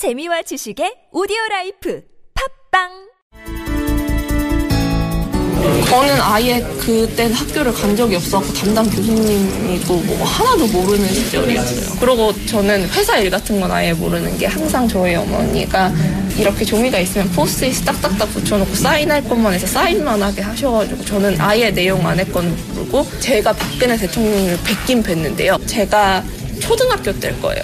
재미와 지식의 오디오 라이프 팟빵 저는 아예 그때 학교를 간 적이 없었고 담당 교수님이고 뭐 하나도 모르는 시절이었어요. 그리고 저는 회사 일 같은 건 아예 모르는 게 항상 저희 어머니가 이렇게 종이가 있으면 포스트잇 딱딱딱 붙여놓고 사인할 것만 해서 사인만 하게 하셔가지고 저는 아예 내용 안에 건 모르고 제가 박근혜 대통령을 뵙긴 뵀는데요. 제가 초등학교 때일 거예요.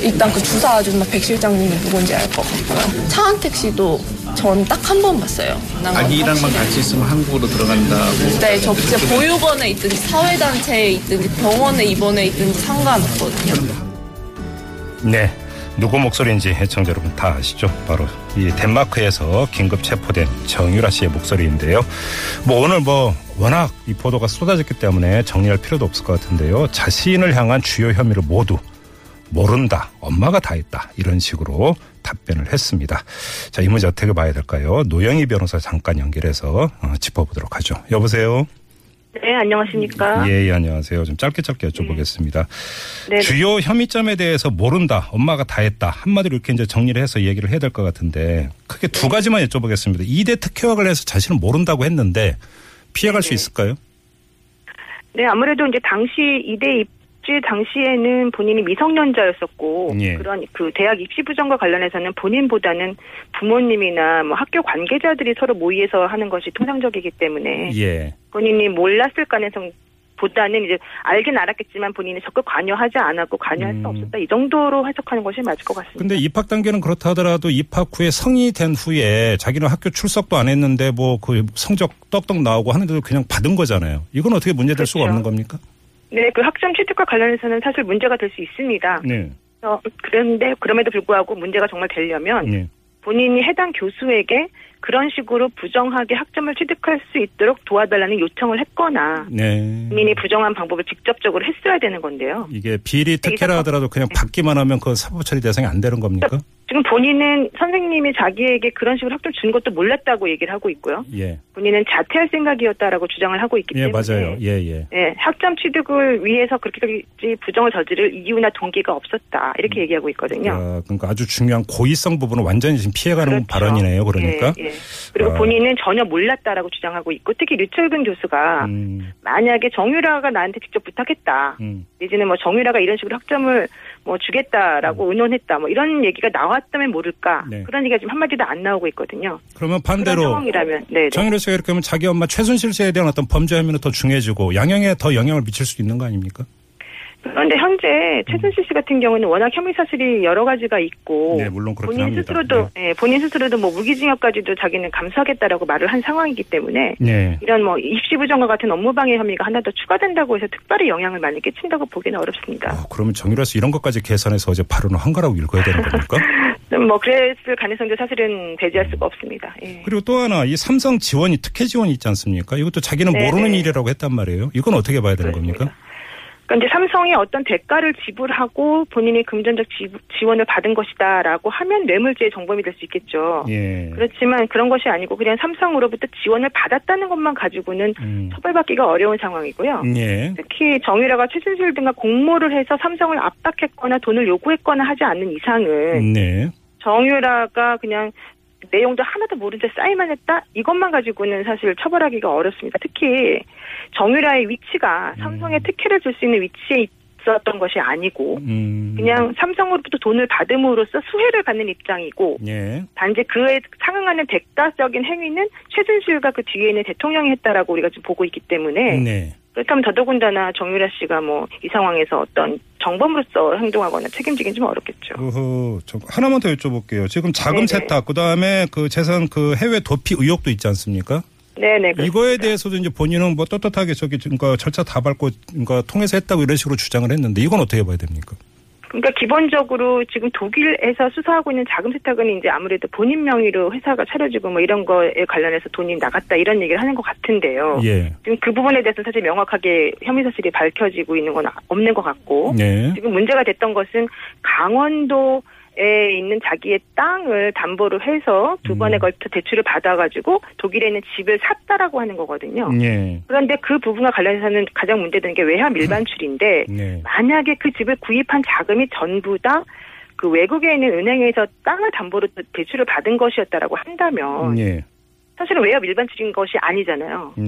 일단 그 주사 아줌마 백 실장님이 누군지 알 것 같고요. 차은택 씨도 전 딱 한 번 봤어요. 아기랑만 같이 있으면 한국으로 들어간다고. 네, 저 진짜 보육원에 있든지 사회단체에 있든지 병원에 입원해 있든지 상관없거든요. 네. 누구 목소리인지 애청자 여러분 다 아시죠? 바로 이 덴마크에서 긴급 체포된 정유라 씨의 목소리인데요. 뭐 오늘 뭐 워낙 이 보도가 쏟아졌기 때문에 정리할 필요도 없을 것 같은데요. 자신을 향한 주요 혐의를 모두 모른다. 엄마가 다 했다. 이런 식으로 답변을 했습니다. 자, 이 문제 어떻게 봐야 될까요? 노영희 변호사 잠깐 연결해서 어, 짚어보도록 하죠. 여보세요? 네, 안녕하십니까. 예, 예, 안녕하세요. 좀 짧게 짧게 여쭤보겠습니다. 네. 네. 주요 혐의점에 대해서 모른다. 엄마가 다 했다. 한마디로 이렇게 이제 정리를 해서 얘기를 해야 될 것 같은데 크게 두 가지만 여쭤보겠습니다. 2대 특혜와 관련해서 자신은 모른다고 했는데 피해갈 수 네. 있을까요? 네, 아무래도 이제 당시 이대 입주 당시에는 본인이 미성년자였었고 예. 그런 그 대학 입시 부정과 관련해서는 본인보다는 부모님이나 뭐 학교 관계자들이 서로 모의해서 하는 것이 통상적이기 때문에 예. 본인이 몰랐을 가능성 보다는 이제 알긴 알았겠지만 본인이 적극 관여하지 않았고 관여할 음. 수 없었다 이 정도로 해석하는 것이 맞을 것 같습니다. 근데 입학 단계는 그렇다 하더라도 입학 후에 성이 된 후에 자기는 학교 출석도 안 했는데 뭐 그 성적 떡떡 나오고 하는데도 그냥 받은 거잖아요. 이건 어떻게 문제될 수가 그렇죠. 없는 겁니까? 네, 그 학점 취득과 관련해서는 사실 문제가 될 수 있습니다. 네. 어, 그런데 그럼에도 불구하고 문제가 정말 되려면 네. 본인이 해당 교수에게 그런 식으로 부정하게 학점을 취득할 수 있도록 도와달라는 요청을 했거나 네. 본인이 부정한 방법을 직접적으로 했어야 되는 건데요. 이게 비리 특혜라 하더라도 그냥 받기만 하면 그 사법 처리 대상이 안 되는 겁니까? 지금 본인은 선생님이 자기에게 그런 식으로 학점 준 것도 몰랐다고 얘기를 하고 있고요. 예. 본인은 자퇴할 생각이었다라고 주장을 하고 있기 예, 때문에 맞아요. 예, 예. 예, 학점 취득을 위해서 그렇게까지 부정을 저지를 이유나 동기가 없었다 이렇게 얘기하고 있거든요. 아, 그러니까 아주 중요한 고의성 부분은 완전히 지금 피해가는 그렇죠. 발언이네요. 그러니까. 예, 예. 그리고 아. 본인은 전혀 몰랐다라고 주장하고 있고 특히 류철근 교수가 음, 만약에 정유라가 나한테 직접 부탁했다. 음. 내지는 뭐 정유라가 이런 식으로 학점을 뭐 주겠다라고 의논했다. 뭐 이런 얘기가 나왔다면 모를까. 네. 그런 얘기가 지금 한마디도 안 나오고 있거든요. 그러면 반대로 상황이라면 네. 네. 정유라 씨가 이렇게 하면 자기 엄마 최순실 씨에 대한 어떤 범죄 혐의는 더 중해지고 양형에 더 영향을 미칠 수 있는 거 아닙니까? 그런데 현재 최순실 씨 같은 경우는 워낙 혐의 사실이 여러 가지가 있고 네, 물론 그렇긴 본인 합니다. 스스로도 예, 본인 스스로도 뭐 무기징역까지도 자기는 감수하겠다라고 말을 한 상황이기 때문에 네. 이런 뭐 입시 부정과 같은 업무방해 혐의가 하나 더 추가된다고 해서 특별히 영향을 많이 끼친다고 보기는 어렵습니다. 아, 그러면 정유라 씨 이런 것까지 계산해서 어제 발언을 한 거라고 읽어야 되는 겁니까? 뭐 그랬을 가능성도 사실은 배제할 수가 없습니다. 예. 그리고 또 하나 이 삼성 지원이 특혜 지원이 있지 않습니까? 이것도 자기는 네, 모르는 네. 일이라고 했단 말이에요. 이건 어떻게 봐야 되는 겁니까? 그러니까 이제 삼성이 어떤 대가를 지불하고 본인이 금전적 지, 원을 받은 것이다라고 하면 뇌물죄의 정범이 될 수 있겠죠. 예. 그렇지만 그런 것이 아니고 그냥 삼성으로부터 지원을 받았다는 것만 가지고는 음. 처벌받기가 어려운 상황이고요. 예. 특히 정유라가 최순실 등과 공모를 해서 삼성을 압박했거나 돈을 요구했거나 하지 않는 이상은 네. 정유라가 그냥 내용도 하나도 모른 채 사인만 했다? 이것만 가지고는 사실 처벌하기가 어렵습니다. 특히 정유라의 위치가 삼성에 특혜를 줄 수 있는 위치에 있었던 것이 아니고 음. 그냥 삼성으로부터 돈을 받음으로써 수혜를 받는 입장이고 예. 단지 그에 상응하는 대가적인 행위는 최순실과 그 뒤에 있는 대통령이 했다라고 우리가 지금 보고 있기 때문에 네. 그렇다면 더더군다나 정유라 씨가 뭐 이 상황에서 어떤 정범으로서 행동하거나 책임지긴 좀 어렵겠죠. 어허, 저 하나만 더 여쭤볼게요. 지금 자금 네네. 세탁, 그 다음에 그 재산 그 해외 도피 의혹도 있지 않습니까? 네네. 그렇습니다. 이거에 대해서도 이제 본인은 뭐 떳떳하게 저기 그러니까 절차 다 밟고 그러니까 통해서 했다고 이런 식으로 주장을 했는데 이건 어떻게 봐야 됩니까? 그러니까 기본적으로 지금 독일에서 수사하고 있는 자금 세탁은 이제 아무래도 본인 명의로 회사가 차려지고 뭐 이런 거에 관련해서 돈이 나갔다 이런 얘기를 하는 것 같은데요. 예. 지금 그 부분에 대해서 사실 명확하게 혐의 사실이 밝혀지고 있는 건 없는 것 같고 네. 지금 문제가 됐던 것은 강원도 에 있는 자기의 땅을 담보로 해서 두 번에 음. 걸쳐 대출을 받아가지고 독일에 있는 집을 샀다라고 하는 거거든요. 예. 그런데 그 부분과 관련해서는 가장 문제되는 게 외화 밀반출인데 네. 만약에 그 집을 구입한 자금이 전부 다 그 외국에 있는 은행에서 땅을 담보로 대출을 받은 것이었다라고 한다면 예. 사실은 외압 일반적인 것이 아니잖아요. 예.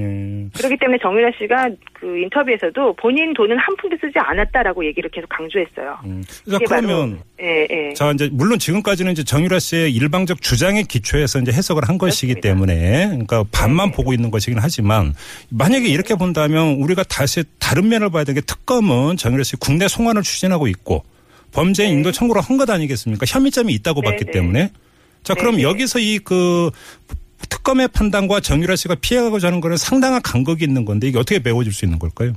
그렇기 때문에 정유라 씨가 그 인터뷰에서도 본인 돈은 한 푼도 쓰지 않았다라고 얘기를 계속 강조했어요. 음. 바로- 그러면 예, 예. 자 이제 물론 지금까지는 이제 정유라 씨의 일방적 주장에 기초해서 이제 해석을 한 것이기 그렇습니다. 때문에 그러니까 반만 네. 보고 있는 것이긴 하지만 만약에 이렇게 본다면 우리가 다시 다른 면을 봐야 되는 게 특검은 정유라 씨 국내 송환을 추진하고 있고 범죄 인도 청구를 한 것 아니겠습니까? 혐의점이 있다고 네, 봤기 네. 때문에 자 그럼 네, 네. 여기서 이 그 특검의 판단과 정유라 씨가 피해가고자 하는 거는 상당한 간극이 있는 건데 이게 어떻게 메워질 수 있는 걸까요?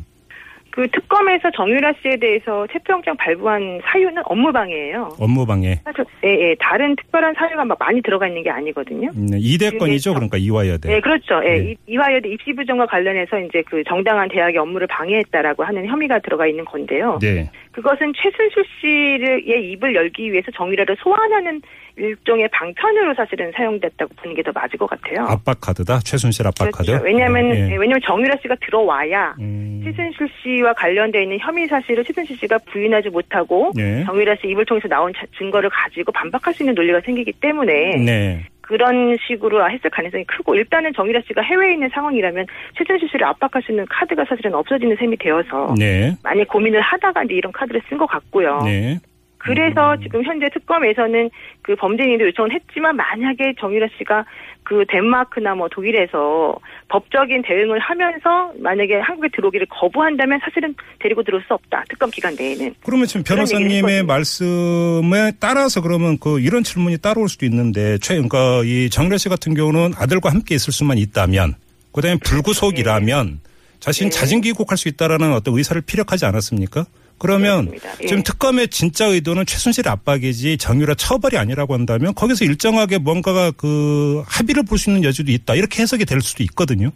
그 특검에서 정유라 씨에 대해서 체포영장 발부한 사유는 업무방해예요. 업무방해 사실 예, 예, 다른 특별한 사유가 막 많이 들어가 있는 게 아니거든요. 음, 이대 건이죠. 그래서- 그러니까 이화여대. 네, 그렇죠. 예, 네. 이- 이화여대 입시 부정과 관련해서 이제 그 정당한 대학의 업무를 방해했다라고 하는 혐의가 들어가 있는 건데요. 네. 그것은 최순실 씨의 입을 열기 위해서 정유라를 소환하는 일종의 방편으로 사실은 사용됐다고 보는 게 더 맞을 것 같아요. 압박 카드다. 최순실 압박 카드. 그렇죠. 왜냐하면 예, 예. 예, 왜냐하면 정유라 씨가 들어와야 음. 최순실 씨와 관련돼 있는 혐의 사실을 최순실 씨가 부인하지 못하고 예. 정유라 씨 입을 통해서 나온 자- 증거를 가지고 반박할 수 있는 논리가 생기기 때문에 네. 그런 식으로 했을 가능성이 크고 일단은 정유라 씨가 해외에 있는 상황이라면 최순실 씨를 압박할 수 있는 카드가 사실은 없어지는 셈이 되어서 네. 만약 고민을 하다가 이제 이런 카드를 쓴 것 같고요. 네. 그래서 지금 현재 특검에서는 그 범죄인도 요청은 했지만 만약에 정유라 씨가 그 덴마크나 뭐 독일에서 법적인 대응을 하면서 만약에 한국에 들어오기를 거부한다면 사실은 데리고 들어올 수 없다. 특검 기간 내에는. 그러면 지금 변호사님의. 말씀에 따라서 그러면 그 이런 질문이 따라올 수도 있는데 최 그러니까 이 정래 씨 같은 경우는 아들과 함께 있을 수만 있다면 그다음에 불구속이라면 자신 네. 자진 귀국할 수 있다라는 어떤 의사를 피력하지 않았습니까? 그러면. 예. 지금 특검의 진짜 의도는 최순실 압박이지 정유라 처벌이 아니라고 한다면 거기서 일정하게 뭔가가 그 합의를 볼 수 있는 여지도 있다 이렇게 해석이 될 수도 있거든요.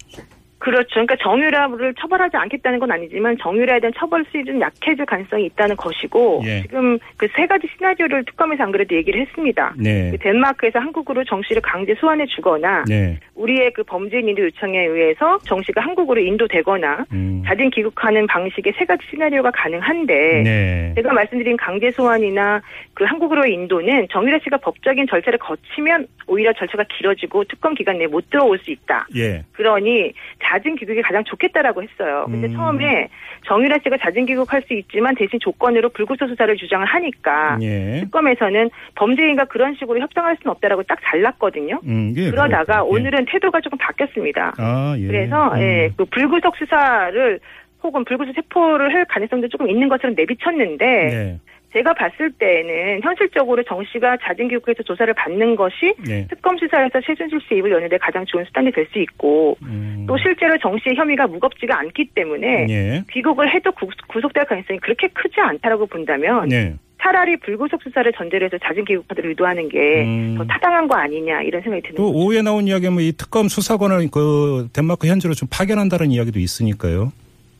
그렇죠. 그러니까 정유라를 처벌하지 않겠다는 건 아니지만 정유라에 대한 처벌 수준은 약해질 가능성이 있다는 것이고 예. 지금 그 세 가지 시나리오를 특검에서 안 그래도 얘기를 했습니다. 네. 그 덴마크에서 한국으로 정 씨를 강제 소환해 주거나 네. 우리의 그 범죄인 인도 요청에 의해서 정 씨가 한국으로 인도되거나 음. 자진 귀국하는 방식의 세 가지 시나리오가 가능한데 네. 제가 말씀드린 강제 소환이나 그 한국으로의 인도는 정유라 씨가 법적인 절차를 거치면 오히려 절차가 길어지고 특검 기간 내에 못 들어올 수 있다. 예. 그러니 자진 귀국이 가장 좋겠다라고 했어요. 근데 음. 처음에 정유라 씨가 자진 귀국할 수 있지만 대신 조건으로 불구속 수사를 주장을 하니까 예. 특검에서는 범죄인과 그런 식으로 협상할 수는 없다라고 딱 잘랐거든요. 음, 예, 그러다가. 예. 오늘은 태도가 조금 바뀌었습니다. 아, 예. 그래서 음. 예, 그 불구속 수사를 혹은 불구속 체포를 할 가능성도 조금 있는 것처럼 내비쳤는데 네. 제가 봤을 때는 현실적으로 정 씨가 자진 귀국해서 조사를 받는 것이 네. 특검 수사에서 최순실 씨 입을 여는데 가장 좋은 수단이 될 수 있고 음. 또 실제로 정 씨의 혐의가 무겁지가 않기 때문에 예. 귀국을 해도 구- 구속될 가능성이 그렇게 크지 않다라고 본다면 네. 차라리 불구속 수사를 전제로 해서 자진 귀국하도록 의도하는 게 음. 더 타당한 거 아니냐 이런 생각이 드는 또 거죠. 오후에 나온 이야기는 뭐이 특검 수사관을 그 덴마크 현지로 좀 파견한다는 이야기도 있으니까요.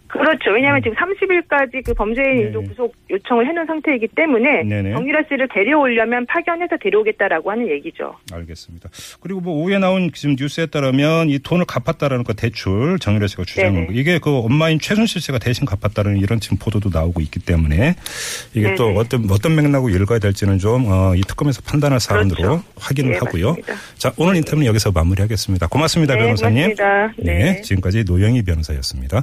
그렇죠. 왜냐하면 지금 30일까지 그 범죄인 음. 네. 인도 구속 요청을 해놓은 상태이기 때문에 네네. 정유라 씨를 데려오려면 파견해서 데려오겠다라고 하는 얘기죠. 알겠습니다. 그리고 뭐 오후에 나온 지금 뉴스에 따르면 이 돈을 갚았다라는 거 대출 정유라 씨가 주장한. 거 이게 그 엄마인 최순실 씨가 대신 갚았다는 이런 지금 보도도 나오고 있기 때문에 이게 또 네네. 어떤 어떤 맥락으로 읽어야 될지는 좀이 특검에서 판단할 사안으로 그렇죠. 확인을 예, 하고요. 맞습니다. 자 오늘 인터뷰는 여기서 마무리하겠습니다. 고맙습니다, 네, 변호사님. 고맙습니다. 네. 네, 지금까지 노영희 변호사였습니다.